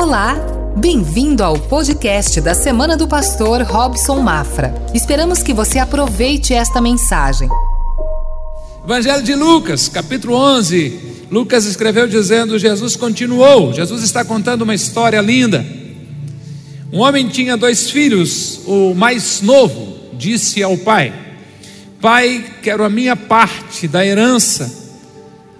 Olá, bem-vindo ao podcast da Semana do Pastor Robson Mafra. Esperamos que você aproveite esta mensagem. Evangelho de Lucas, capítulo 11. Lucas escreveu dizendo: Jesus continuou. Jesus está contando uma história linda. Um homem tinha dois filhos. O mais novo disse ao pai: Pai, quero a minha parte da herança.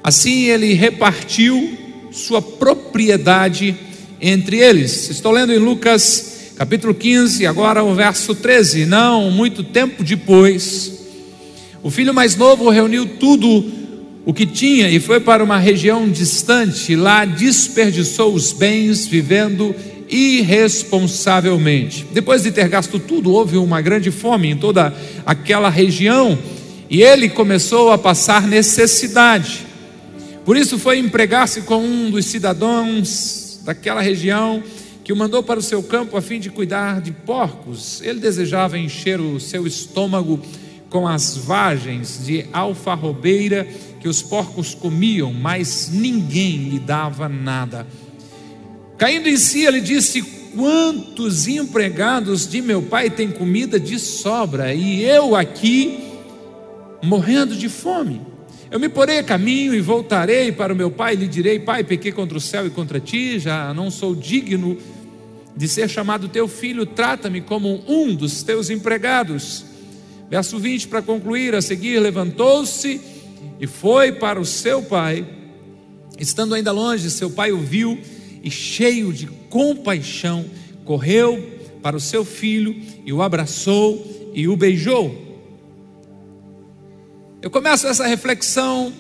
Assim ele repartiu sua propriedade entre eles. Estou lendo em Lucas capítulo 15, agora o verso 13. Não muito tempo depois, o filho mais novo reuniu tudo o que tinha e foi para uma região distante. Lá desperdiçou os bens, vivendo irresponsavelmente. Depois de ter gasto tudo, houve uma grande fome em toda aquela região e ele começou a passar necessidade. Por isso foi empregar-se com um dos cidadãos daquela região que o mandou para o seu campo a fim de cuidar de porcos. Ele desejava encher o seu estômago com as vagens de alfarrobeira que os porcos comiam, mas ninguém lhe dava nada. Caindo em si, ele disse: Quantos empregados de meu pai têm comida de sobra e eu aqui morrendo de fome? Eu me porei a caminho e voltarei para o meu pai e lhe direi: Pai, pequei contra o céu e contra ti, já não sou digno de ser chamado teu filho, trata-me como um dos teus empregados. Verso 20 para concluir: a seguir, levantou-se e foi para o seu pai. Estando ainda longe, seu pai o viu e, cheio de compaixão, correu para o seu filho e o abraçou e o beijou. Eu começo essa reflexão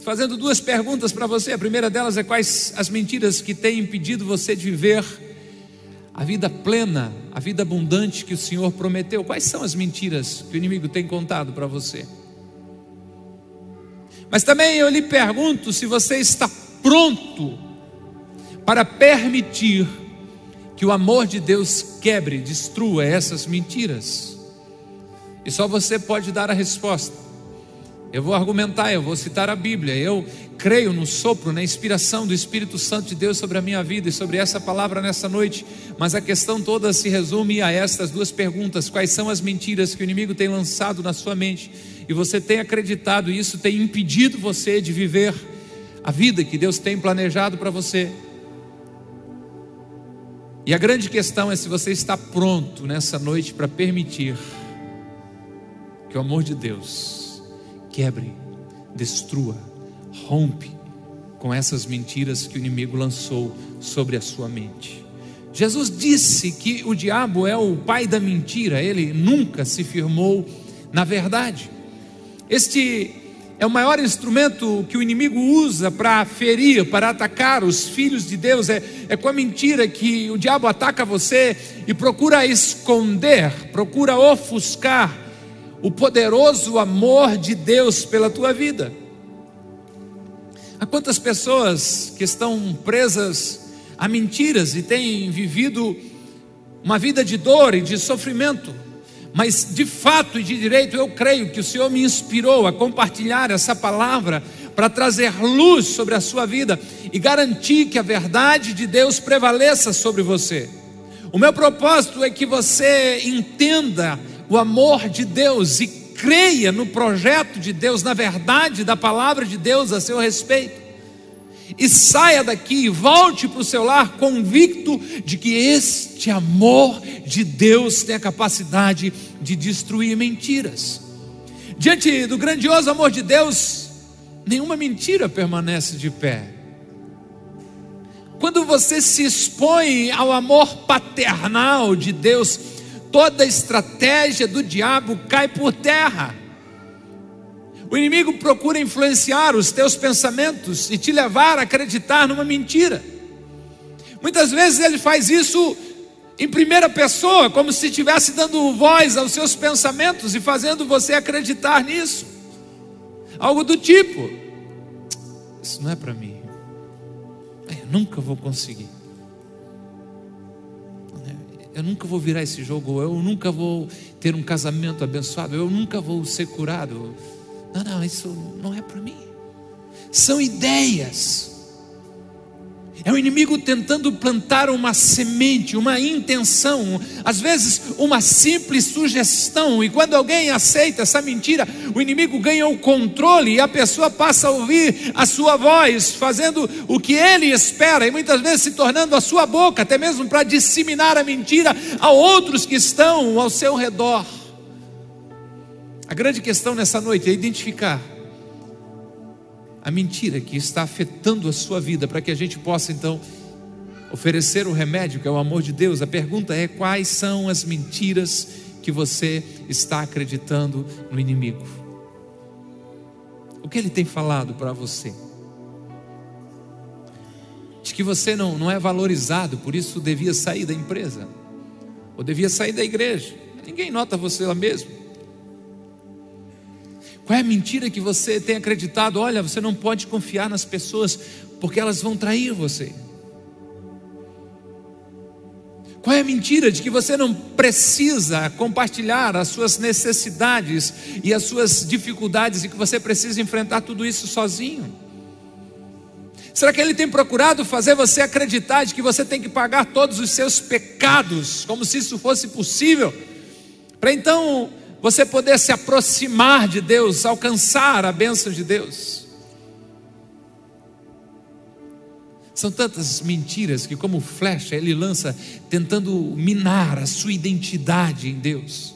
fazendo duas perguntas para você. A primeira delas é quais as mentiras que têm impedido você de viver a vida plena, a vida abundante que o Senhor prometeu. Quais são as mentiras que o inimigo tem contado para você? Mas também eu lhe pergunto se você está pronto para permitir que o amor de Deus quebre, destrua essas mentiras. E só você pode dar a resposta. Eu vou argumentar, eu vou citar a Bíblia. Eu creio no sopro, na inspiração do Espírito Santo de Deus sobre a minha vida e sobre essa palavra nessa noite. Mas a questão toda se resume a estas duas perguntas: quais são as mentiras que o inimigo tem lançado na sua mente e você tem acreditado e isso tem impedido você de viver a vida que Deus tem planejado para você? E a grande questão é se você está pronto nessa noite para permitir que o amor de Deus quebre, destrua, rompe com essas mentiras que o inimigo lançou sobre a sua mente. Jesus disse que o diabo é o pai da mentira, ele nunca se firmou na verdade. Este é o maior instrumento que o inimigo usa para ferir, para atacar os filhos de Deus. É, é com a mentira que o diabo ataca você e procura esconder, procura ofuscar o poderoso amor de Deus pela tua vida. Há quantas pessoas que estão presas a mentiras e têm vivido uma vida de dor e de sofrimento, mas de fato e de direito eu creio que o Senhor me inspirou a compartilhar essa palavra para trazer luz sobre a sua vida e garantir que a verdade de Deus prevaleça sobre você. O meu propósito é que você entenda o amor de Deus e creia no projeto de Deus, na verdade da palavra de Deus a seu respeito. E saia daqui e volte para o seu lar convicto de que este amor de Deus tem a capacidade de destruir mentiras. Diante do grandioso amor de Deus, nenhuma mentira permanece de pé. Quando você se expõe ao amor paternal de Deus, toda estratégia do diabo cai por terra. O inimigo procura influenciar os teus pensamentos e te levar a acreditar numa mentira. Muitas vezes ele faz isso em primeira pessoa, como se estivesse dando voz aos seus pensamentos e fazendo você acreditar nisso. Algo do tipo: Isso não é para mim, eu nunca vou conseguir eu nunca vou virar esse jogo, eu nunca vou ter um casamento abençoado, eu nunca vou ser curado. Não, não, isso não é para mim. São ideias. É o inimigo tentando plantar uma semente, uma intenção, às vezes uma simples sugestão, e quando alguém aceita essa mentira, o inimigo ganha o controle e a pessoa passa a ouvir a sua voz, fazendo o que ele espera, e muitas vezes se tornando a sua boca, até mesmo para disseminar a mentira a outros que estão ao seu redor. A grande questão nessa noite é identificar a mentira que está afetando a sua vida, para que a gente possa então oferecer o remédio, que é o amor de Deus. A pergunta é: quais são as mentiras que você está acreditando no inimigo? O que ele tem falado para você? De que você não, não é valorizado, por isso devia sair da empresa, ou devia sair da igreja. Ninguém nota você lá mesmo. Qual é a mentira que você tem acreditado? Olha, você não pode confiar nas pessoas porque elas vão trair você. Qual é a mentira de que você não precisa compartilhar as suas necessidades e as suas dificuldades e que você precisa enfrentar tudo isso sozinho? Será que ele tem procurado fazer você acreditar de que você tem que pagar todos os seus pecados, como se isso fosse possível, para então você poder se aproximar de Deus, alcançar a bênção de Deus. São tantas mentiras que, como flecha, ele lança tentando minar a sua identidade em Deus.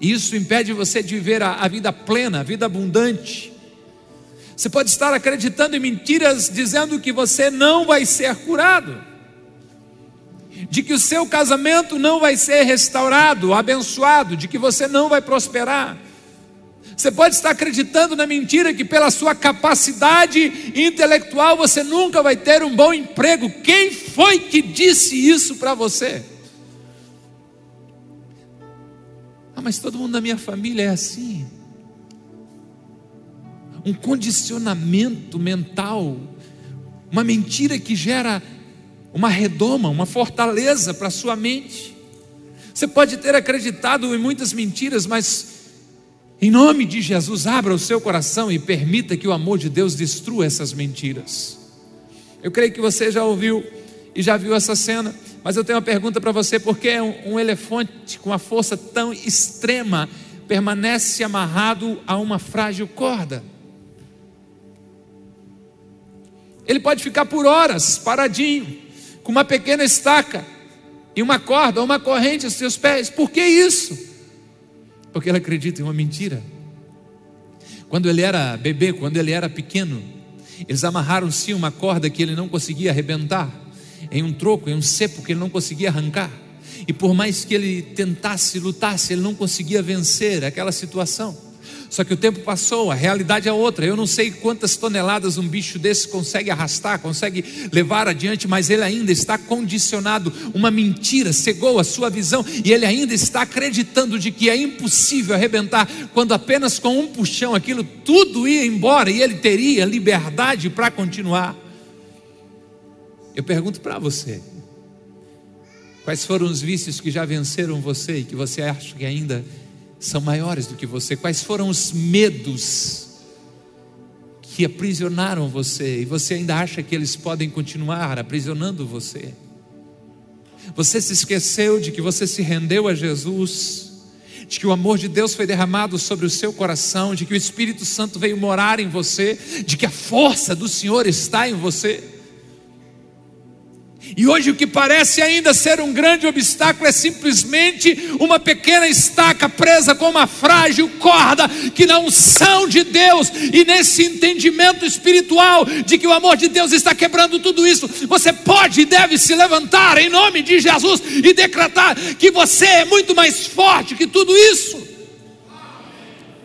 E isso impede você de viver a, a vida plena, a vida abundante. Você pode estar acreditando em mentiras, dizendo que você não vai ser curado de que o seu casamento não vai ser restaurado, abençoado, de que você não vai prosperar. Você pode estar acreditando na mentira que, pela sua capacidade intelectual, você nunca vai ter um bom emprego. Quem foi que disse isso para você? Ah, mas todo mundo na minha família é assim. Um condicionamento mental, uma mentira que gera uma redoma, uma fortaleza para a sua mente. Você pode ter acreditado em muitas mentiras, mas em nome de Jesus, abra o seu coração e permita que o amor de Deus destrua essas mentiras. Eu creio que você já ouviu e já viu essa cena, mas eu tenho uma pergunta para você: por que um, um elefante com uma força tão extrema permanece amarrado a uma frágil corda? Ele pode ficar por horas paradinho, com uma pequena estaca e uma corda uma corrente aos seus pés. Por que isso? Porque ele acredita em uma mentira. Quando ele era bebê, quando ele era pequeno, eles amarraram sim uma corda que ele não conseguia arrebentar, em um troco, em um cepo que ele não conseguia arrancar. E por mais que ele tentasse, lutasse, ele não conseguia vencer aquela situação. Só que o tempo passou, a realidade é outra. Eu não sei quantas toneladas um bicho desse consegue arrastar, consegue levar adiante, mas ele ainda está condicionado. Uma mentira cegou a sua visão e ele ainda está acreditando de que é impossível arrebentar, quando apenas com um puxão aquilo tudo ia embora e ele teria liberdade para continuar. Eu pergunto para você: quais foram os vícios que já venceram você e que você acha que ainda são maiores do que você? Quais foram os medos que aprisionaram você e você ainda acha que eles podem continuar aprisionando você? Você se esqueceu de que você se rendeu a Jesus, de que o amor de Deus foi derramado sobre o seu coração, de que o Espírito Santo veio morar em você, de que a força do Senhor está em você? E hoje o que parece ainda ser um grande obstáculo é simplesmente uma pequena estaca presa com uma frágil corda que não são de Deus. E nesse entendimento espiritual de que o amor de Deus está quebrando tudo isso, você pode e deve se levantar em nome de Jesus e decretar que você é muito mais forte que tudo isso.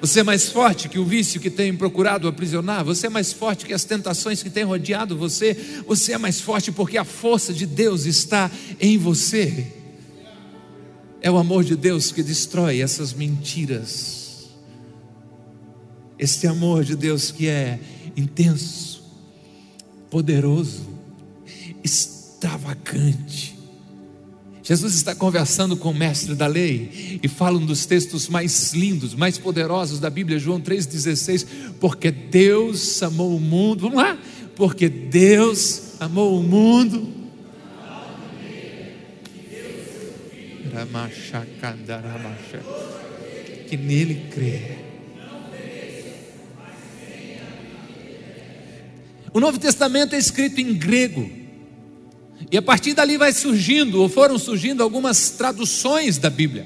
Você é mais forte que o vício que tem procurado aprisionar. Você é mais forte que as tentações que têm rodeado você. Você é mais forte porque a força de Deus está em você. É o amor de Deus que destrói essas mentiras. Este amor de Deus que é intenso, poderoso, extravagante Jesus está conversando com o mestre da lei e fala um dos textos mais lindos, mais poderosos da Bíblia, João 3,16. Porque Deus amou o mundo, vamos lá? Porque Deus amou o mundo. Que nele crê. O Novo Testamento é escrito em grego. E a partir dali vai surgindo, ou foram surgindo, algumas traduções da Bíblia.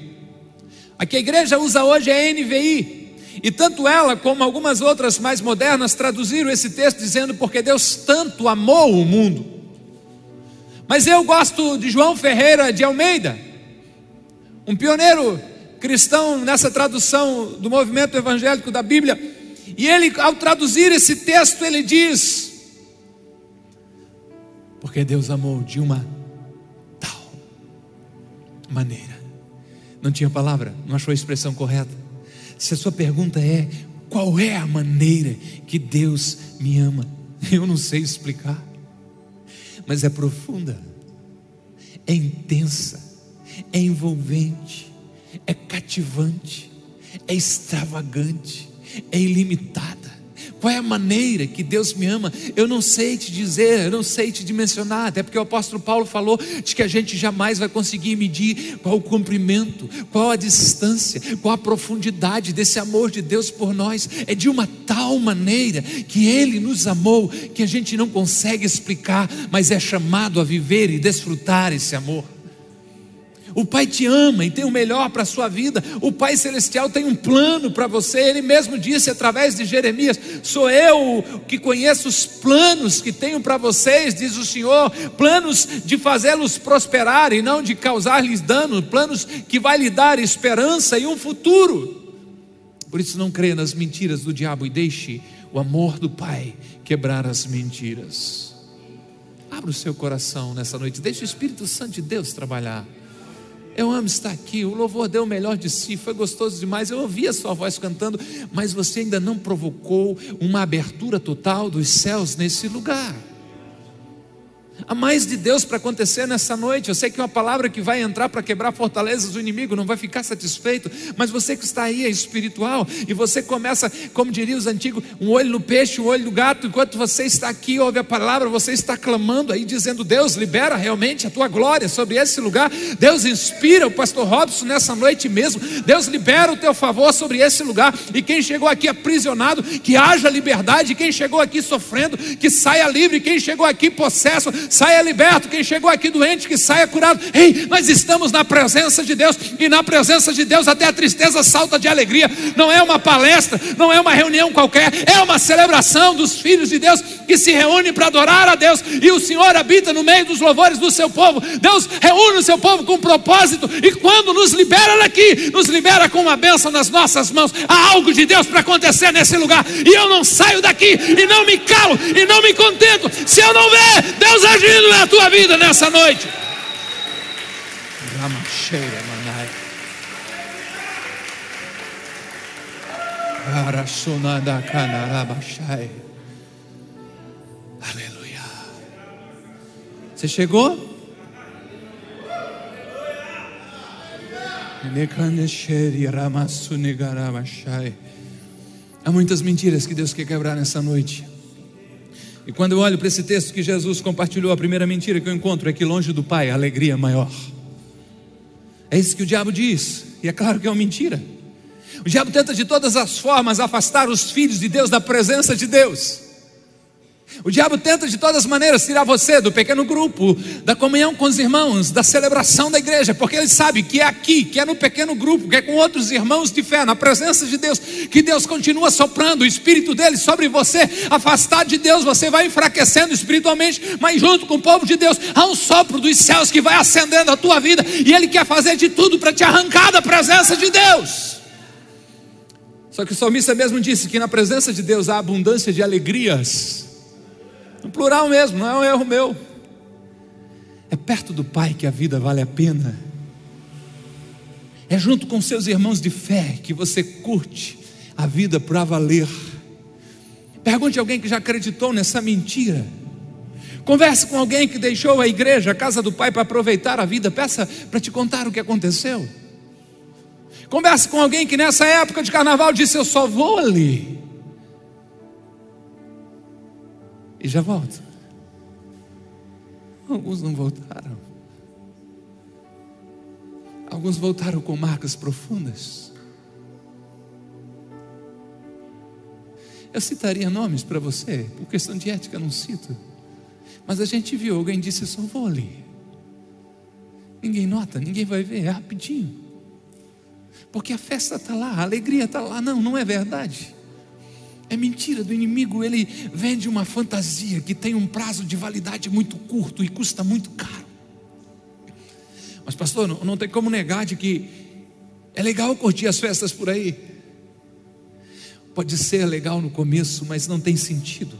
A que a igreja usa hoje é a NVI. E tanto ela como algumas outras mais modernas traduziram esse texto dizendo: Porque Deus tanto amou o mundo. Mas eu gosto de João Ferreira de Almeida, um pioneiro cristão nessa tradução do movimento evangélico da Bíblia. E ele, ao traduzir esse texto, ele diz: porque Deus amou de uma tal maneira. Não tinha palavra, não achou a expressão correta. Se a sua pergunta é: qual é a maneira que Deus me ama? Eu não sei explicar, mas é profunda, é intensa, é envolvente, é cativante, é extravagante, é ilimitada. Qual é a maneira que Deus me ama? Eu não sei te dizer, eu não sei te dimensionar, até porque o apóstolo Paulo falou de que a gente jamais vai conseguir medir qual o comprimento, qual a distância, qual a profundidade desse amor de Deus por nós. É de uma tal maneira que Ele nos amou que a gente não consegue explicar, mas é chamado a viver e desfrutar esse amor. O Pai te ama e tem o melhor para a sua vida. O Pai Celestial tem um plano para você. Ele mesmo disse através de Jeremias: Sou eu que conheço os planos que tenho para vocês, diz o Senhor. Planos de fazê-los prosperar e não de causar-lhes dano. Planos que vai lhe dar esperança e um futuro. Por isso, não creia nas mentiras do diabo e deixe o amor do Pai quebrar as mentiras. Abra o seu coração nessa noite, deixe o Espírito Santo de Deus trabalhar. Eu amo estar aqui. O louvor deu o melhor de si, foi gostoso demais. Eu ouvi a sua voz cantando, mas você ainda não provocou uma abertura total dos céus nesse lugar. Há mais de Deus para acontecer nessa noite. Eu sei que uma palavra que vai entrar para quebrar fortalezas do inimigo não vai ficar satisfeito, mas você que está aí é espiritual e você começa, como diriam os antigos, um olho no peixe, um olho no gato. Enquanto você está aqui, ouve a palavra, você está clamando aí, dizendo: Deus, libera realmente a tua glória sobre esse lugar. Deus inspira o pastor Robson nessa noite mesmo. Deus libera o teu favor sobre esse lugar. E quem chegou aqui aprisionado, que haja liberdade. Quem chegou aqui sofrendo, que saia livre. Quem chegou aqui possesso, saia liberto. Quem chegou aqui doente, que saia curado. Ei, nós estamos na presença de Deus, e na presença de Deus até a tristeza salta de alegria. Não é uma palestra, não é uma reunião qualquer, é uma celebração dos filhos de Deus que se reúnem para adorar a Deus, e o Senhor habita no meio dos louvores do seu povo. Deus reúne o seu povo com um propósito, e quando nos libera daqui, nos libera com uma bênção nas nossas mãos. Há algo de Deus para acontecer nesse lugar, e eu não saio daqui, e não me calo, e não me contento, se eu não ver Deus agindo na tua vida nessa noite. Ramacheira, manai. Arassunada canarabachai. Aleluia. Você chegou? Há muitas mentiras que Deus quer quebrar nessa noite. E quando eu olho para esse texto que Jesus compartilhou, a primeira mentira que eu encontro é que longe do Pai a alegria é maior. É isso que o diabo diz, e é claro que é uma mentira. O diabo tenta de todas as formas afastar os filhos de Deus da presença de Deus. O diabo tenta de todas as maneiras tirar você do pequeno grupo, da comunhão com os irmãos, da celebração da igreja, porque ele sabe que é aqui, que é no pequeno grupo, que é com outros irmãos de fé, na presença de Deus, que Deus continua soprando o espírito dele sobre você. Afastado de Deus, você vai enfraquecendo espiritualmente, mas junto com o povo de Deus, há um sopro dos céus que vai acendendo a tua vida, e ele quer fazer de tudo para te arrancar da presença de Deus. Só que o salmista mesmo disse que na presença de Deus há abundância de alegrias. No plural mesmo, não é um erro meu. É perto do Pai que a vida vale a pena. É junto com seus irmãos de fé que você curte a vida para valer. Pergunte a alguém que já acreditou nessa mentira. Converse com alguém que deixou a igreja, a casa do Pai, para aproveitar a vida. Peça para te contar o que aconteceu. Converse com alguém que nessa época de carnaval disse: Eu só vou ali. E já volto. Alguns não voltaram. Alguns voltaram com marcas profundas. Eu citaria nomes para você, por questão de ética, não cito. Mas a gente viu, alguém disse: só vou ali. Ninguém nota, ninguém vai ver, é rapidinho. Porque a festa está lá, a alegria está lá. Não, não é verdade. É mentira do inimigo, ele vende uma fantasia que tem um prazo de validade muito curto e custa muito caro. Mas, pastor, não, não tem como negar de que é legal curtir as festas por aí. Pode ser legal no começo, mas não tem sentido,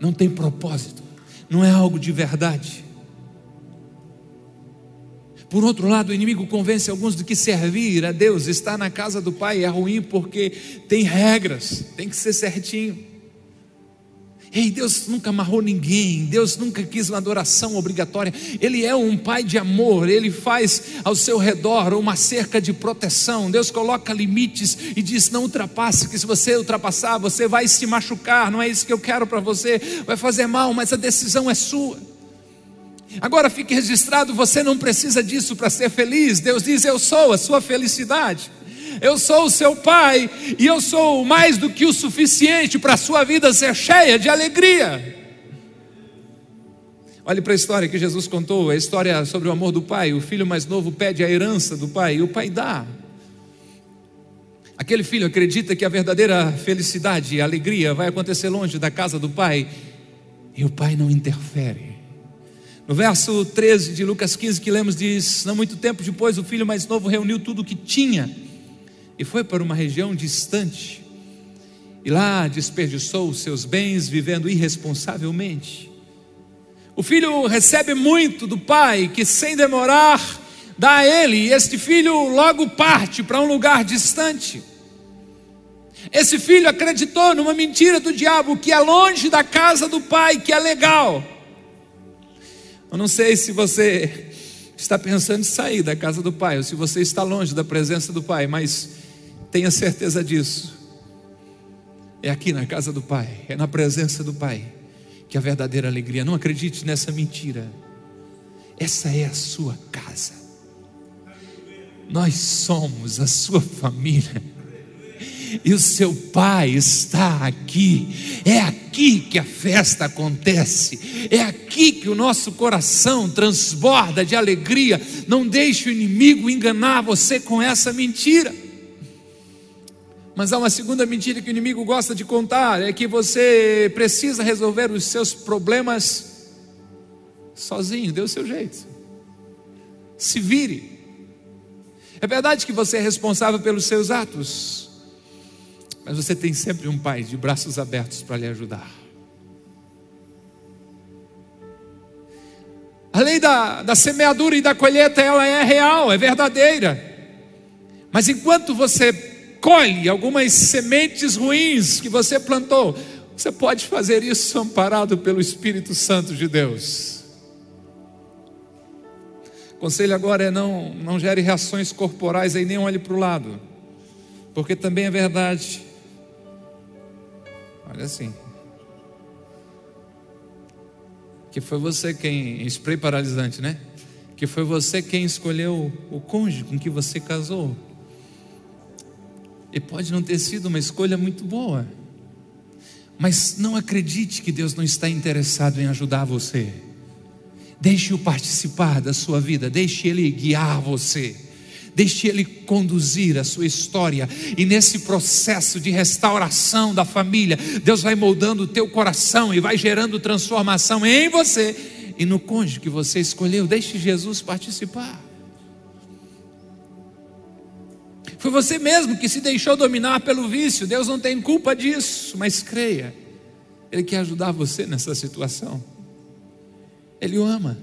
não tem propósito, não é algo de verdade. Por outro lado, o inimigo convence alguns de que servir a Deus, estar na casa do Pai é ruim porque tem regras, tem que ser certinho. Ei, Deus nunca amarrou ninguém, Deus nunca quis uma adoração obrigatória. Ele é um pai de amor, ele faz ao seu redor uma cerca de proteção. Deus coloca limites e diz: não ultrapasse, que se você ultrapassar, você vai se machucar. Não é isso que eu quero para você, vai fazer mal, mas a decisão é sua. Agora fique registrado: você não precisa disso para ser feliz. Deus diz: Eu sou a sua felicidade. Eu sou o seu pai e eu sou mais do que o suficiente para a sua vida ser cheia de alegria. Olhe para a história que Jesus contou, a história sobre o amor do pai. O filho mais novo pede a herança do pai e o pai dá. Aquele filho acredita que a verdadeira felicidade e alegria vai acontecer longe da casa do pai e o pai não interfere. No verso 13 de Lucas 15 que lemos diz: Não muito tempo depois, o filho mais novo reuniu tudo o que tinha e foi para uma região distante. E lá desperdiçou os seus bens vivendo irresponsavelmente. O filho recebe muito do pai, que sem demorar dá a ele, e este filho logo parte para um lugar distante. Esse filho acreditou numa mentira do diabo que é longe da casa do pai, que é legal. Eu não sei se você está pensando em sair da casa do Pai, ou se você está longe da presença do Pai, mas tenha certeza disso. É aqui na casa do Pai, é na presença do Pai, que a verdadeira alegria. Não acredite nessa mentira. Essa é a sua casa. Nós somos a sua família e o seu pai está aqui. É aqui que a festa acontece, é aqui que o nosso coração transborda de alegria. Não deixe o inimigo enganar você com essa mentira. Mas há uma segunda mentira que o inimigo gosta de contar: é que você precisa resolver os seus problemas sozinho, dê o seu jeito, se vire. É verdade que você é responsável pelos seus atos, mas você tem sempre um pai de braços abertos para lhe ajudar. A lei da, da semeadura e da colheita, ela é real, é verdadeira. Mas enquanto você colhe algumas sementes ruins que você plantou, você pode fazer isso amparado pelo Espírito Santo de Deus. O conselho agora é não, não gere reações corporais aí, nem olhe para o lado, porque também é verdade Olha assim. Que foi você quem. Spray paralisante, né? Que foi você quem escolheu o cônjuge com que você casou. E pode não ter sido uma escolha muito boa. Mas não acredite que Deus não está interessado em ajudar você. Deixe-o participar da sua vida, deixe Ele guiar você. Deixe Ele conduzir a sua história, e nesse processo de restauração da família, Deus vai moldando o teu coração e vai gerando transformação em você e no cônjuge que você escolheu. Deixe Jesus participar. Foi você mesmo que se deixou dominar pelo vício, Deus não tem culpa disso, mas creia, Ele quer ajudar você nessa situação. Ele o ama,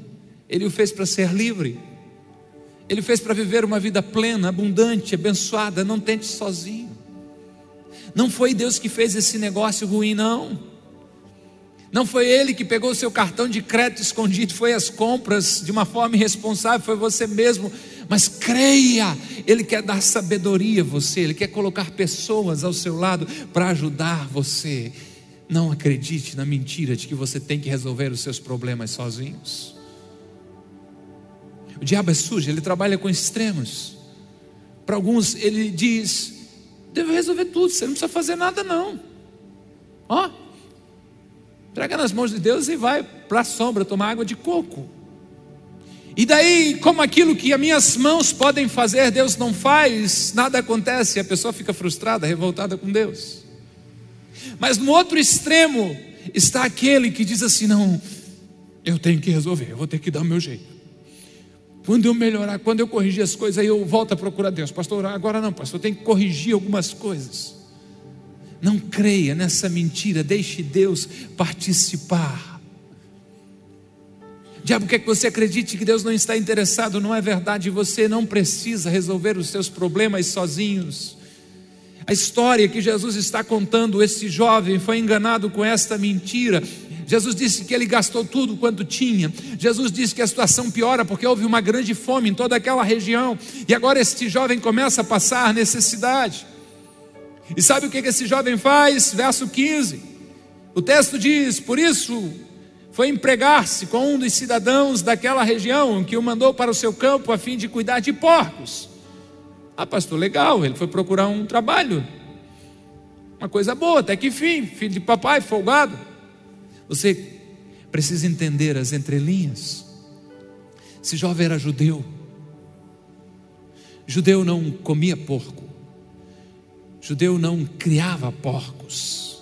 Ele o fez para ser livre. Ele fez para viver uma vida plena, abundante, abençoada. Não tente sozinho. Não foi Deus que fez esse negócio ruim, não. Não foi Ele que pegou o seu cartão de crédito escondido, foi as compras de uma forma irresponsável, foi você mesmo. Mas creia, Ele quer dar sabedoria a você, Ele quer colocar pessoas ao seu lado para ajudar você. Não acredite na mentira de que você tem que resolver os seus problemas sozinhos. O diabo é sujo, ele trabalha com extremos. Para alguns, ele diz: deve resolver tudo, você não precisa fazer nada, não. Ó, entrega nas mãos de Deus e vai para a sombra tomar água de coco. E daí, como aquilo que as minhas mãos podem fazer, Deus não faz, nada acontece, a pessoa fica frustrada, revoltada com Deus. Mas no outro extremo está aquele que diz assim: não, eu tenho que resolver, eu vou ter que dar o meu jeito. Quando eu melhorar, quando eu corrigir as coisas, aí eu volto a procurar Deus. Pastor, agora não, pastor, tenho que corrigir algumas coisas. Não creia nessa mentira, deixe Deus participar. Diabo quer que você acredite que Deus não está interessado, não é verdade, você não precisa resolver os seus problemas sozinhos. A história que Jesus está contando, esse jovem foi enganado com esta mentira. Jesus disse que ele gastou tudo quanto tinha. Jesus disse que a situação piora porque houve uma grande fome em toda aquela região. E agora este jovem começa a passar necessidade. E sabe o que esse jovem faz? Verso 15. O texto diz: Por isso foi empregar-se com um dos cidadãos daquela região que o mandou para o seu campo a fim de cuidar de porcos. Ah, pastor, legal, ele foi procurar um trabalho. Uma coisa boa, até que fim, filho de papai, folgado. Você precisa entender as entrelinhas. Esse jovem era judeu. Judeu não comia porco. Judeu não criava porcos.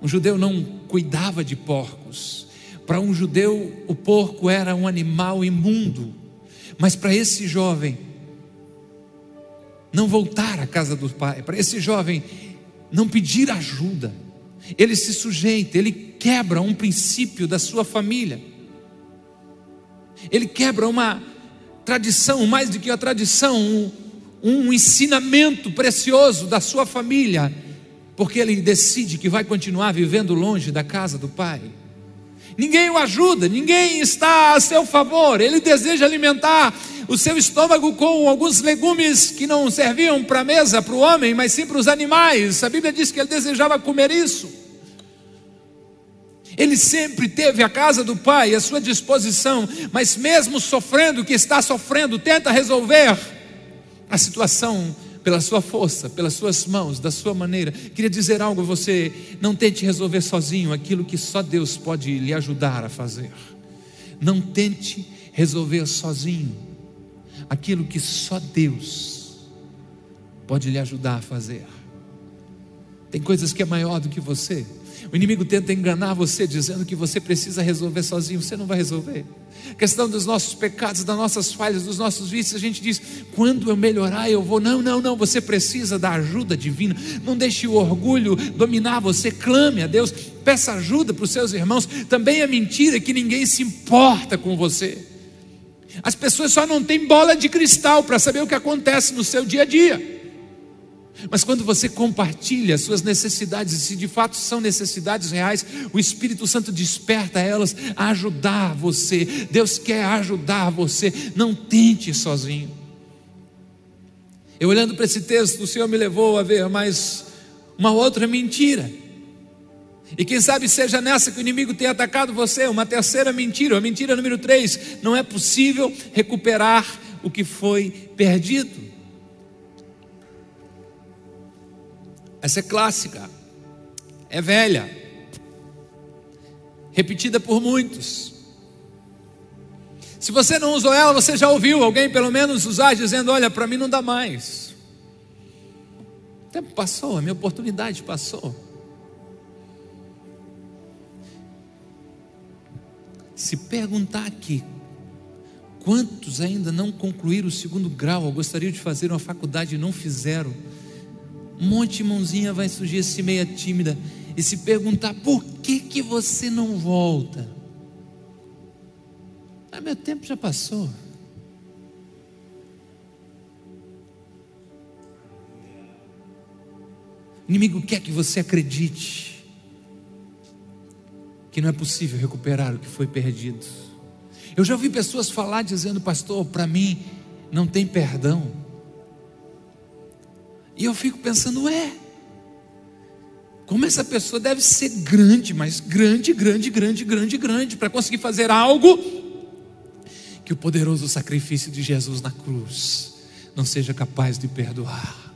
Um judeu não cuidava de porcos. Para um judeu, o porco era um animal imundo, mas para esse jovem, não voltar à casa do pai, para esse jovem, não pedir ajuda, ele se sujeita, ele quebra um princípio da sua família, ele quebra uma tradição, mais do que a tradição, um, um ensinamento precioso da sua família, porque ele decide que vai continuar vivendo longe da casa do pai ninguém o ajuda, ninguém está a seu favor. Ele deseja alimentar o seu estômago com alguns legumes que não serviam para a mesa, para o homem, mas sim para os animais. A Bíblia diz que ele desejava comer isso. Ele sempre teve a casa do pai à sua disposição, mas mesmo sofrendo o que está sofrendo, tenta resolver a situação pela sua força, pelas suas mãos, da sua maneira. Queria dizer algo a você: não tente resolver sozinho aquilo que só Deus pode lhe ajudar a fazer. Não tente resolver sozinho aquilo que só Deus pode lhe ajudar a fazer. Tem coisas que é maior do que você. O inimigo tenta enganar você dizendo que você precisa resolver sozinho. Você não vai resolver. A questão dos nossos pecados, das nossas falhas, dos nossos vícios, a gente diz: quando eu melhorar, eu vou. Não, não, não. Você precisa da ajuda divina. Não deixe o orgulho dominar você. Clame a Deus. Peça ajuda para os seus irmãos. Também é mentira que ninguém se importa com você. As pessoas só não têm bola de cristal para saber o que acontece no seu dia a dia. Mas quando você compartilha suas necessidades, e se de fato são necessidades reais, o Espírito Santo desperta elas a ajudar você. Deus quer ajudar você. Não tente sozinho. Eu olhando para esse texto, o Senhor me levou a ver mais uma outra mentira. E quem sabe seja nessa que o inimigo tenha atacado você, uma terceira mentira, a mentira número três: não é possível recuperar o que foi perdido. Essa é clássica, é velha, repetida por muitos. Se você não usou ela, você já ouviu alguém pelo menos usar, dizendo: Olha, para mim não dá mais. O tempo passou, a minha oportunidade passou. Se perguntar aqui, quantos ainda não concluíram o segundo grau, ou gostariam de fazer uma faculdade e não fizeram, um monte de mãozinha vai surgir assim meia tímida e se perguntar por que que você não volta. Ah, meu tempo já passou. O inimigo quer que você acredite que não é possível recuperar o que foi perdido. Eu já ouvi pessoas falar dizendo, pastor, para mim não tem perdão. E eu fico pensando, é. Como essa pessoa deve ser grande, mas grande, grande, grande, grande, grande, para conseguir fazer algo que o poderoso sacrifício de Jesus na cruz não seja capaz de perdoar.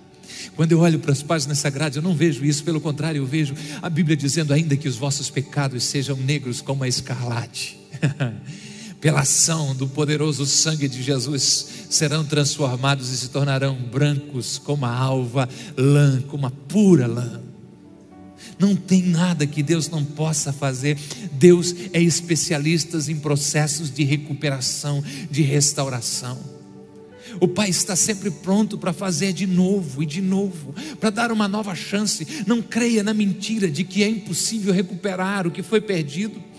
Quando eu olho para as páginas sagradas, eu não vejo isso, pelo contrário, eu vejo a Bíblia dizendo ainda que os vossos pecados sejam negros como a escarlate. Pela ação do poderoso sangue de Jesus, serão transformados e se tornarão brancos como a alva lã, como a pura lã. Não tem nada que Deus não possa fazer. Deus é especialista em processos de recuperação, de restauração. O Pai está sempre pronto para fazer de novo e de novo, para dar uma nova chance. Não creia na mentira de que é impossível recuperar o que foi perdido.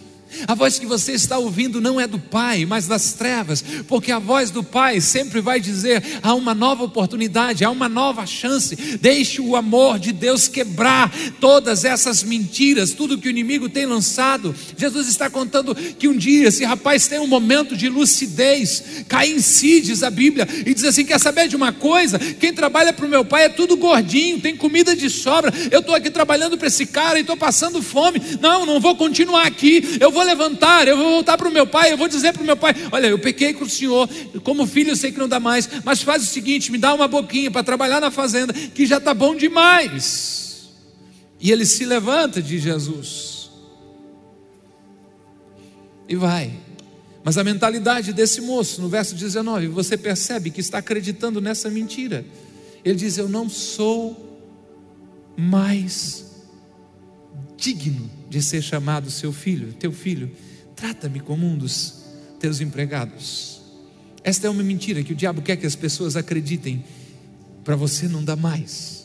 A voz que você está ouvindo não é do Pai, mas das trevas, porque a voz do Pai sempre vai dizer: há uma nova oportunidade, há uma nova chance. Deixe o amor de Deus quebrar todas essas mentiras, tudo que o inimigo tem lançado. Jesus está contando que um dia esse rapaz tem um momento de lucidez, cai em si, diz a Bíblia, e diz assim: quer saber de uma coisa? Quem trabalha para o meu pai é tudo gordinho, tem comida de sobra. Eu estou aqui trabalhando para esse cara e estou passando fome. Não, não vou continuar aqui. Eu vou vou levantar, eu vou voltar para o meu pai, eu vou dizer para o meu pai: Olha, eu pequei com o senhor, como filho eu sei que não dá mais, mas faz o seguinte: me dá uma boquinha para trabalhar na fazenda, que já está bom demais. E ele se levanta de Jesus e vai. Mas a mentalidade desse moço, no verso 19, você percebe que está acreditando nessa mentira. Ele diz: Eu não sou mais digno de ser chamado seu filho, teu filho. Trata-me como um dos teus empregados. Esta é uma mentira que o diabo quer que as pessoas acreditem, para você não dá mais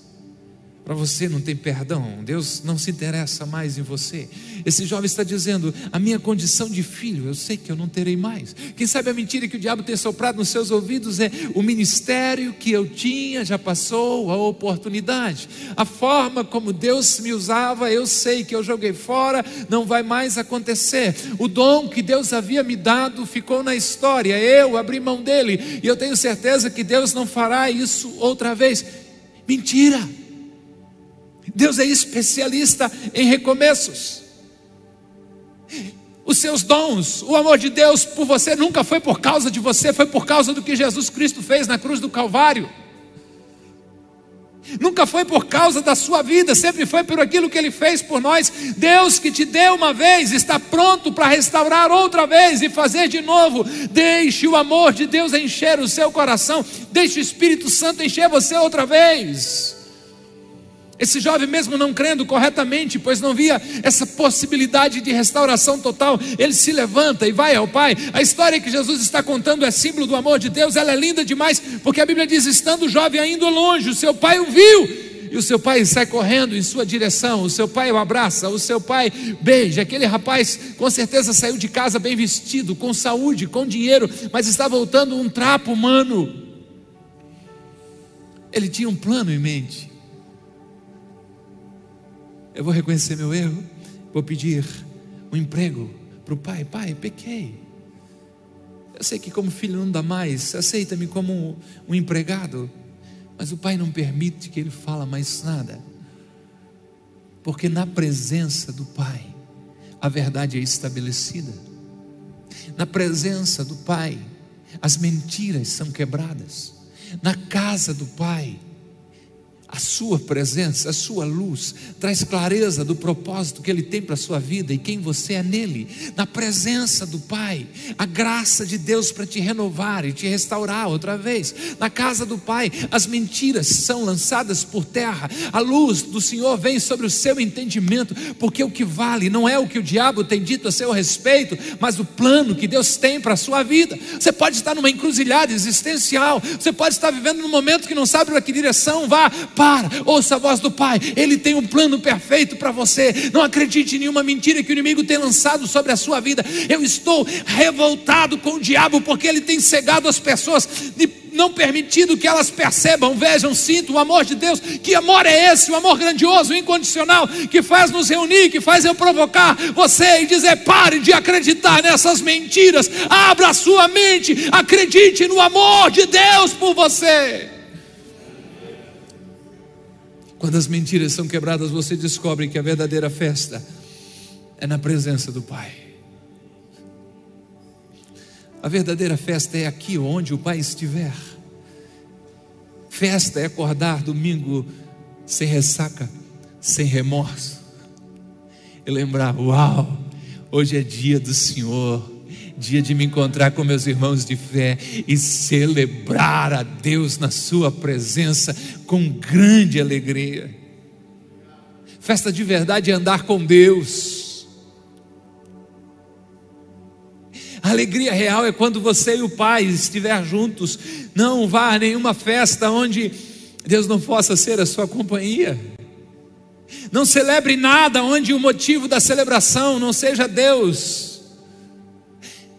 para você não tem perdão, Deus não se interessa mais em você. Esse jovem está dizendo: a minha condição de filho, eu sei que eu não terei mais. Quem sabe a mentira que o diabo tem soprado nos seus ouvidos é: o ministério que eu tinha já passou a oportunidade. A forma como Deus me usava, eu sei que eu joguei fora, não vai mais acontecer. O dom que Deus havia me dado ficou na história, eu abri mão dele, e eu tenho certeza que Deus não fará isso outra vez. Mentira! Deus é especialista em recomeços. Os seus dons, o amor de Deus por você nunca foi por causa de você, foi por causa do que Jesus Cristo fez na cruz do Calvário. Nunca foi por causa da sua vida, sempre foi por aquilo que Ele fez por nós. Deus que te deu uma vez está pronto para restaurar outra vez e fazer de novo. Deixe o amor de Deus encher o seu coração, deixe o Espírito Santo encher você outra vez. Esse jovem, mesmo não crendo corretamente, pois não via essa possibilidade de restauração total, ele se levanta e vai ao Pai. A história que Jesus está contando é símbolo do amor de Deus, ela é linda demais, porque a Bíblia diz: estando o jovem ainda longe, o seu pai o viu. E o seu pai sai correndo em sua direção, o seu pai o abraça, o seu pai beija. Aquele rapaz com certeza saiu de casa bem vestido, com saúde, com dinheiro, mas está voltando um trapo humano. Ele tinha um plano em mente. Eu vou reconhecer meu erro, vou pedir um emprego para o pai. Pai, pequei. Eu sei que como filho não dá mais, aceita-me como um, empregado. Mas o pai não permite que ele fala mais nada. Porque na presença do pai, a verdade é estabelecida. Na presença do pai, as mentiras são quebradas. Na casa do pai, a sua presença, a sua luz, traz clareza do propósito que Ele tem para a sua vida e quem você é nele. Na presença do Pai, a graça de Deus para te renovar e te restaurar outra vez. Na casa do Pai, as mentiras são lançadas por terra, a luz do Senhor vem sobre o seu entendimento, porque o que vale não é o que o diabo tem dito a seu respeito, mas o plano que Deus tem para a sua vida. Você pode estar numa encruzilhada existencial, você pode estar vivendo num momento que não sabe para que direção vá para, ouça a voz do Pai, Ele tem um plano perfeito para você. Não acredite em nenhuma mentira que o inimigo tem lançado sobre a sua vida. Eu estou revoltado com o diabo porque ele tem cegado as pessoas não permitido que elas percebam, vejam, sintam o amor de Deus. Que amor é esse? O amor grandioso, incondicional, que faz nos reunir, que faz eu provocar você e dizer: pare de acreditar nessas mentiras, abra a sua mente, acredite no amor de Deus por você. Quando as mentiras são quebradas, você descobre que a verdadeira festa é na presença do Pai. A verdadeira festa é aqui onde o Pai estiver. Festa é acordar domingo sem ressaca, sem remorso. E lembrar: uau, hoje é dia do Senhor, dia de me encontrar com meus irmãos de fé e celebrar a Deus na Sua presença com grande alegria. Festa de verdade é andar com Deus. A alegria real é quando você e o Pai estiver juntos. Não vá a nenhuma festa onde Deus não possa ser a sua companhia. Não celebre nada onde o motivo da celebração não seja Deus.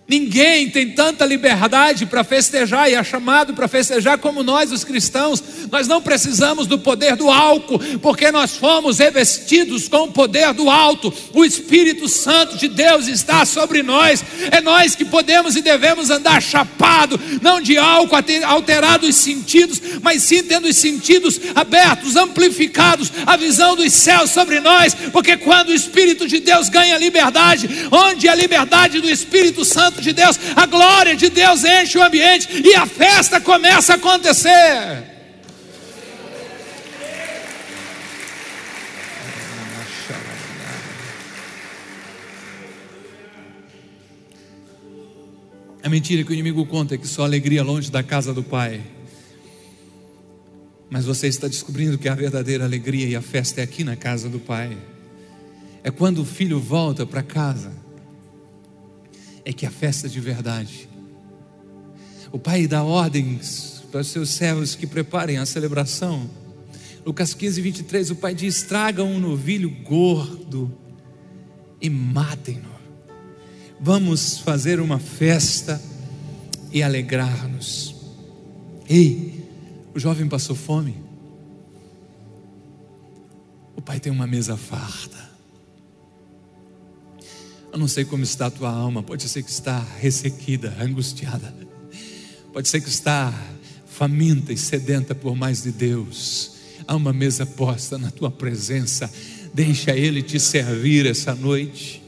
Ninguém tem tanta liberdade para festejar e é chamado para festejar como nós, os cristãos. Nós não precisamos do poder do álcool, porque nós fomos revestidos com o poder do alto. O Espírito Santo de Deus está sobre nós. É nós que podemos e devemos andar chapado, não de álcool alterado os sentidos, mas sim tendo os sentidos abertos, amplificados, a visão dos céus sobre nós, porque quando o Espírito de Deus ganha liberdade, onde a liberdade do Espírito Santo de Deus, a glória de Deus enche o ambiente e a festa começa a acontecer. A mentira que o inimigo conta é que só alegria longe da casa do Pai. Mas você está descobrindo que a verdadeira alegria e a festa é aqui na casa do Pai. É quando o filho volta para casa é que a festa de verdade. O Pai dá ordens para os seus servos que preparem a celebração. Lucas 15, 23, o Pai diz: tragam um novilho gordo e matem-no. Vamos fazer uma festa e alegrar-nos. Ei, o jovem passou fome. O pai tem uma mesa farta. Eu não sei como está a tua alma, pode ser que está ressequida, angustiada, pode ser que está faminta e sedenta por mais de Deus. Há uma mesa posta na tua presença, deixa Ele te servir essa noite.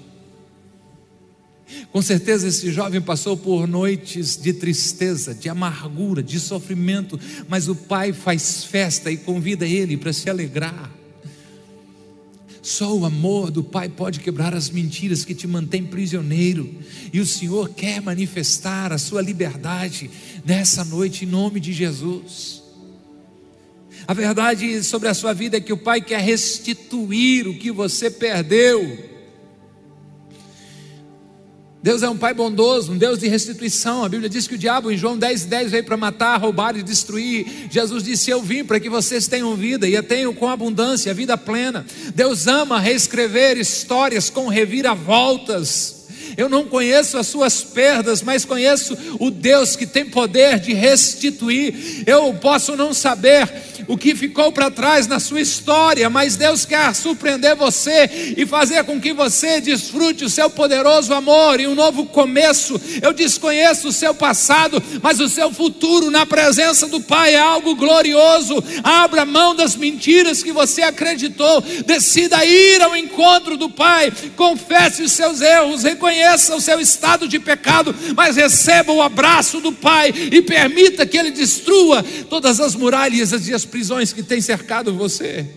Com certeza esse jovem passou por noites de tristeza, de amargura, de sofrimento, mas o pai faz festa e convida ele para se alegrar. Só o amor do Pai pode quebrar as mentiras que te mantêm prisioneiro. E o Senhor quer manifestar a sua liberdade nessa noite, em nome de Jesus. A verdade sobre a sua vida é que o Pai quer restituir o que você perdeu. Deus é um Pai bondoso, um Deus de restituição. A Bíblia diz que o diabo, em João 10, 10, veio para matar, roubar e destruir. Jesus disse: Eu vim para que vocês tenham vida e a tenham com abundância, a vida plena. Deus ama reescrever histórias com reviravoltas. Eu não conheço as suas perdas, mas conheço o Deus que tem poder de restituir. Eu posso não saber o que ficou para trás na sua história, mas Deus quer surpreender você e fazer com que você desfrute o seu poderoso amor e um novo começo. Eu desconheço o seu passado, mas o seu futuro na presença do Pai é algo glorioso. Abra mão das mentiras que você acreditou, decida ir ao encontro do Pai, confesse os seus erros, reconheça o seu estado de pecado, mas receba o abraço do Pai e permita que Ele destrua todas as muralhas e as prisões que tem cercado você.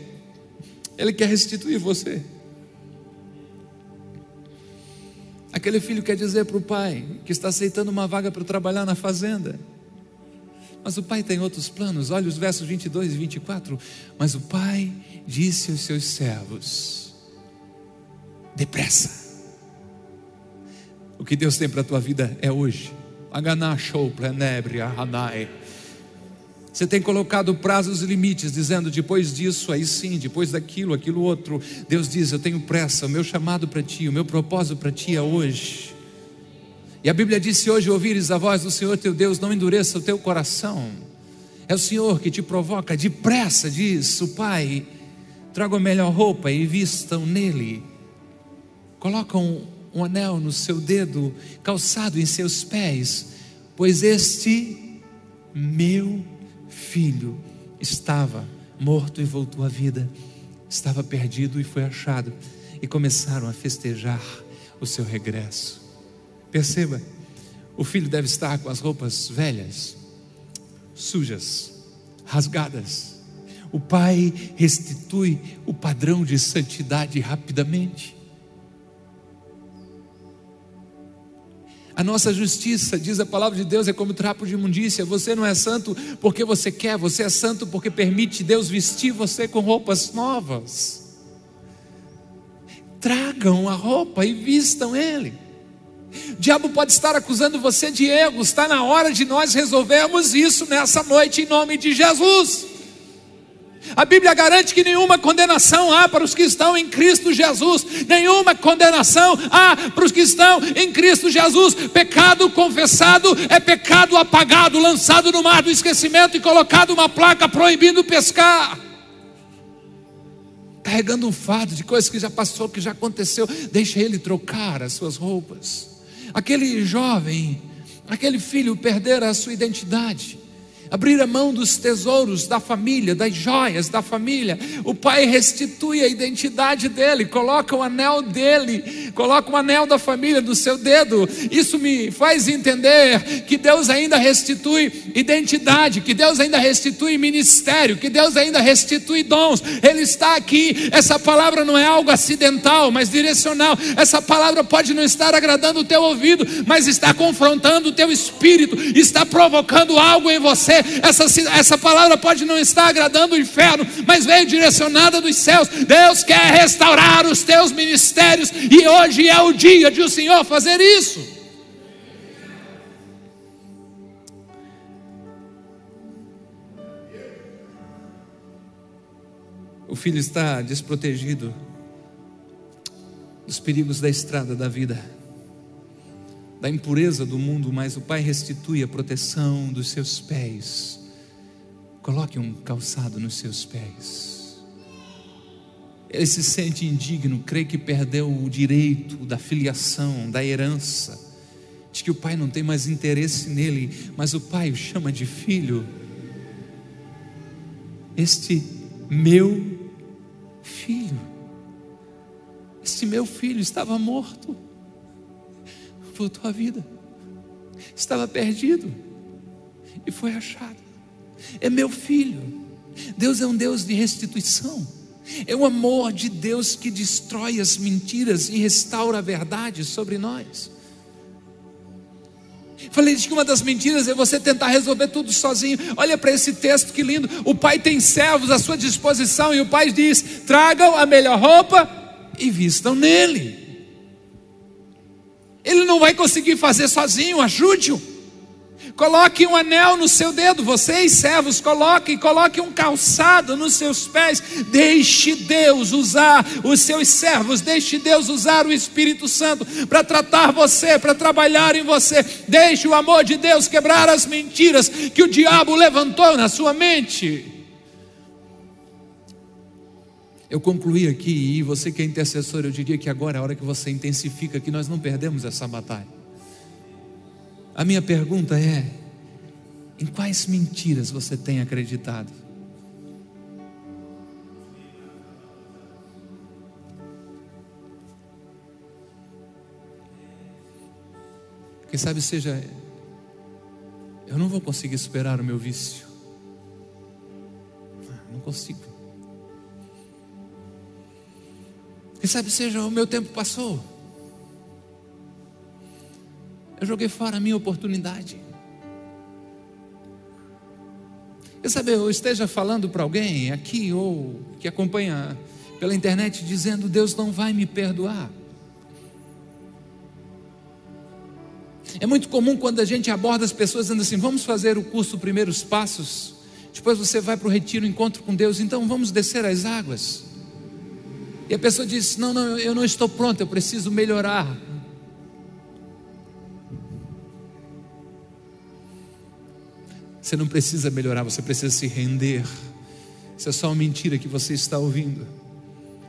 Ele quer restituir você. Aquele filho quer dizer para o pai que está aceitando uma vaga para trabalhar na fazenda. Mas o pai tem outros planos. Olha os versos 22 e 24. Mas o pai disse aos seus servos: depressa. O que Deus tem para a tua vida é hoje. Você tem colocado prazos e limites, dizendo depois disso, aí sim, depois daquilo, aquilo outro. Deus diz: Eu tenho pressa, o meu chamado para ti, o meu propósito para ti é hoje. E a Bíblia diz: Se hoje ouvires a voz do Senhor teu Deus, não endureça o teu coração. É o Senhor que te provoca, depressa, diz o Pai: Traga a melhor roupa e vistam nele. Coloca um, anel no seu dedo, calçado em seus pés, pois este meu filho estava morto e voltou à vida, estava perdido e foi achado, e começaram a festejar o seu regresso. Perceba, O filho deve estar com as roupas velhas, sujas, rasgadas. O pai restitui o padrão de santidade rapidamente. A nossa justiça, diz a palavra de Deus, é como trapo de imundícia. Você não é santo porque você quer, você é santo porque permite Deus vestir você com roupas novas. Tragam a roupa e vistam Ele. O diabo pode estar acusando você de erros, está na hora de nós resolvermos isso nessa noite, em nome de Jesus. A Bíblia garante que nenhuma condenação há para os que estão em Cristo Jesus, nenhuma condenação há para os que estão em Cristo Jesus. Pecado confessado é pecado apagado, lançado no mar do esquecimento e colocado uma placa proibindo pescar. Carregando um fardo de coisas que já passou, que já aconteceu, deixa ele trocar as suas roupas. Aquele jovem, aquele filho perder a sua identidade abrir a mão dos tesouros da família, das joias da família. O pai restitui a identidade dele, coloca o anel dele, coloca o anel da família do seu dedo. Isso me faz entender que Deus ainda restitui identidade, que Deus ainda restitui ministério, que Deus ainda restitui dons. Ele está aqui. Essa palavra não é algo acidental, mas direcional. Essa palavra pode não estar agradando o teu ouvido, mas está confrontando o teu espírito, está provocando algo em você essa, essa palavra pode não estar agradando o inferno, mas veio direcionada dos céus. Deus quer restaurar os teus ministérios, e hoje é o dia de o Senhor fazer isso. O filho está desprotegido dos perigos da estrada da vida da impureza do mundo, mas o Pai restitui a proteção dos seus pés. Coloque um calçado nos seus pés. Ele se sente indigno, crê que perdeu o direito da filiação, da herança, de que o pai não tem mais interesse nele, mas o pai o chama de filho. Este meu filho, este meu filho estava morto voltou à vida. Estava perdido e foi achado. É meu filho. Deus é um Deus de restituição. É o amor de Deus que destrói as mentiras e restaura a verdade sobre nós. Falei de que uma das mentiras é você tentar resolver tudo sozinho. Olha para esse texto que lindo. O pai tem servos à sua disposição e o pai diz: tragam a melhor roupa e vistam nele. Ele não vai conseguir fazer sozinho, ajude-o. Coloque um anel no seu dedo, vocês servos, coloquem, coloque um calçado nos seus pés. Deixe Deus usar os seus servos, deixe Deus usar o Espírito Santo para tratar você, para trabalhar em você. Deixe o amor de Deus quebrar as mentiras que o diabo levantou na sua mente. Eu concluí aqui, e você que é intercessor, eu diria que agora é a hora que você intensifica, que nós não perdemos essa batalha. A minha pergunta é: em quais mentiras você tem acreditado? Quem sabe seja, eu não vou conseguir superar o meu vício. Não consigo. Quem sabe seja o meu tempo passou. Eu joguei fora a minha oportunidade. Quem sabe eu esteja falando para alguém aqui ou que acompanha pela internet dizendo: Deus não vai me perdoar. É muito comum quando a gente aborda as pessoas dizendo assim: vamos fazer o curso Primeiros Passos, depois você vai para o retiro, encontro com Deus, então vamos descer as águas. E a pessoa diz: Não, não, eu não estou pronto, eu preciso melhorar. Você não precisa melhorar, você precisa se render. Isso é só uma mentira que você está ouvindo.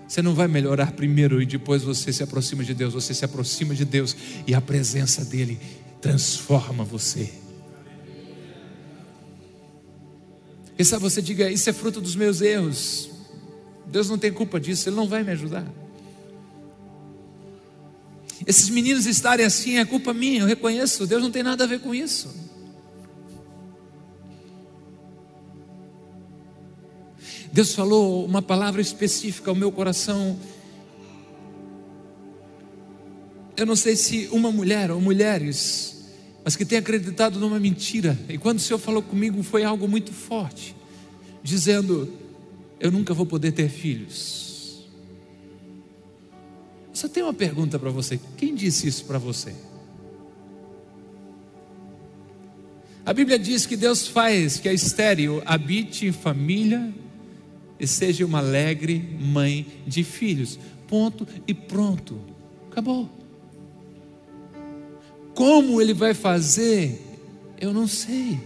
Você não vai melhorar primeiro e depois você se aproxima de Deus. Você se aproxima de Deus e a presença dEle transforma você. Quem sabe você diga, isso é fruto dos meus erros. Deus não tem culpa disso, Ele não vai me ajudar. Esses meninos estarem assim é culpa minha, eu reconheço, Deus não tem nada a ver com isso. Deus falou uma palavra específica ao meu coração. Eu não sei se uma mulher ou mulheres, mas que tem acreditado numa mentira. E quando o Senhor falou comigo, foi algo muito forte, dizendo: Eu nunca vou poder ter filhos. Só tem uma pergunta para você: quem disse isso para você? A Bíblia diz que Deus faz que a estéreo habite em família e seja uma alegre mãe de filhos. Ponto e pronto. Acabou. Como ele vai fazer, eu não sei.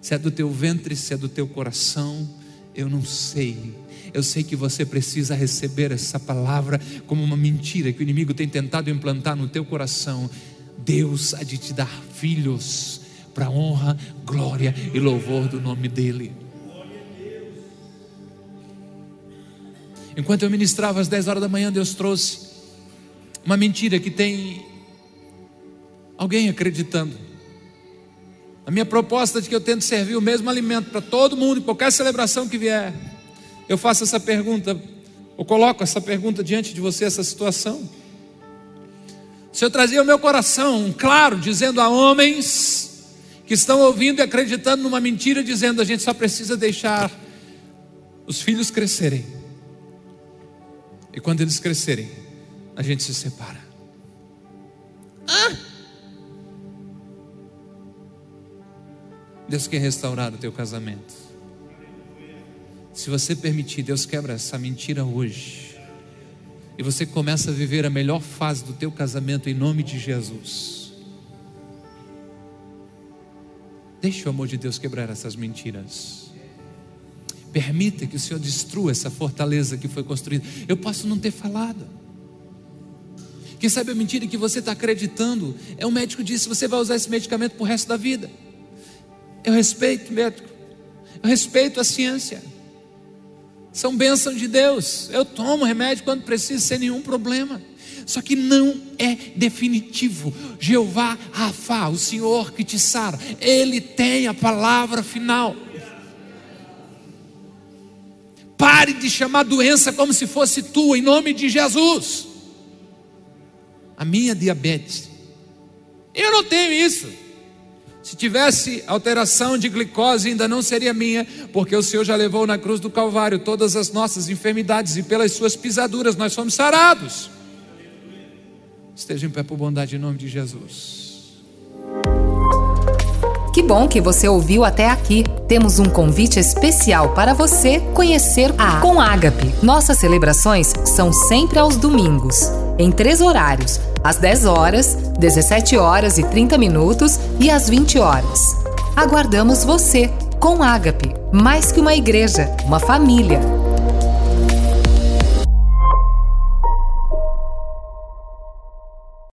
Se é do teu ventre, se é do teu coração, eu não sei. Eu sei que você precisa receber essa palavra como uma mentira que o inimigo tem tentado implantar no teu coração. Deus há de te dar filhos para honra, glória e louvor do nome dEle. Enquanto eu ministrava às 10 horas da manhã, Deus trouxe uma mentira que tem alguém acreditando. A minha proposta de que eu tento servir o mesmo alimento para todo mundo, em qualquer celebração que vier, eu faço essa pergunta, eu coloco essa pergunta diante de você, essa situação. Se eu trazia o meu coração, claro, dizendo a homens que estão ouvindo e acreditando numa mentira, dizendo a gente só precisa deixar os filhos crescerem. E quando eles crescerem, a gente se separa. Ah! Deus quer restaurar o teu casamento. Se você permitir, Deus quebra essa mentira hoje. E você começa a viver a melhor fase do teu casamento em nome de Jesus. Deixe o amor de Deus quebrar essas mentiras. Permita que o Senhor destrua essa fortaleza que foi construída. Eu posso não ter falado. Quem sabe a mentira que você está acreditando é um médico disse: você vai usar esse medicamento para o resto da vida. Eu respeito o médico, eu respeito a ciência. São bênçãos de Deus. Eu tomo remédio quando preciso, sem nenhum problema. Só que não é definitivo. Jeová Rafa, o Senhor que te sara, Ele tem a palavra final. Pare de chamar doença como se fosse tua, em nome de Jesus. A minha diabetes. Eu não tenho isso. Se tivesse alteração de glicose, ainda não seria minha, porque o Senhor já levou na cruz do Calvário todas as nossas enfermidades e pelas suas pisaduras nós fomos sarados. Esteja em pé por bondade em nome de Jesus. Que bom que você ouviu até aqui. Temos um convite especial para você conhecer a Com Ágape. Nossas celebrações são sempre aos domingos, em três horários: às 10 horas, 17 horas e 30 minutos e às 20 horas. Aguardamos você com Ágape, mais que uma igreja, uma família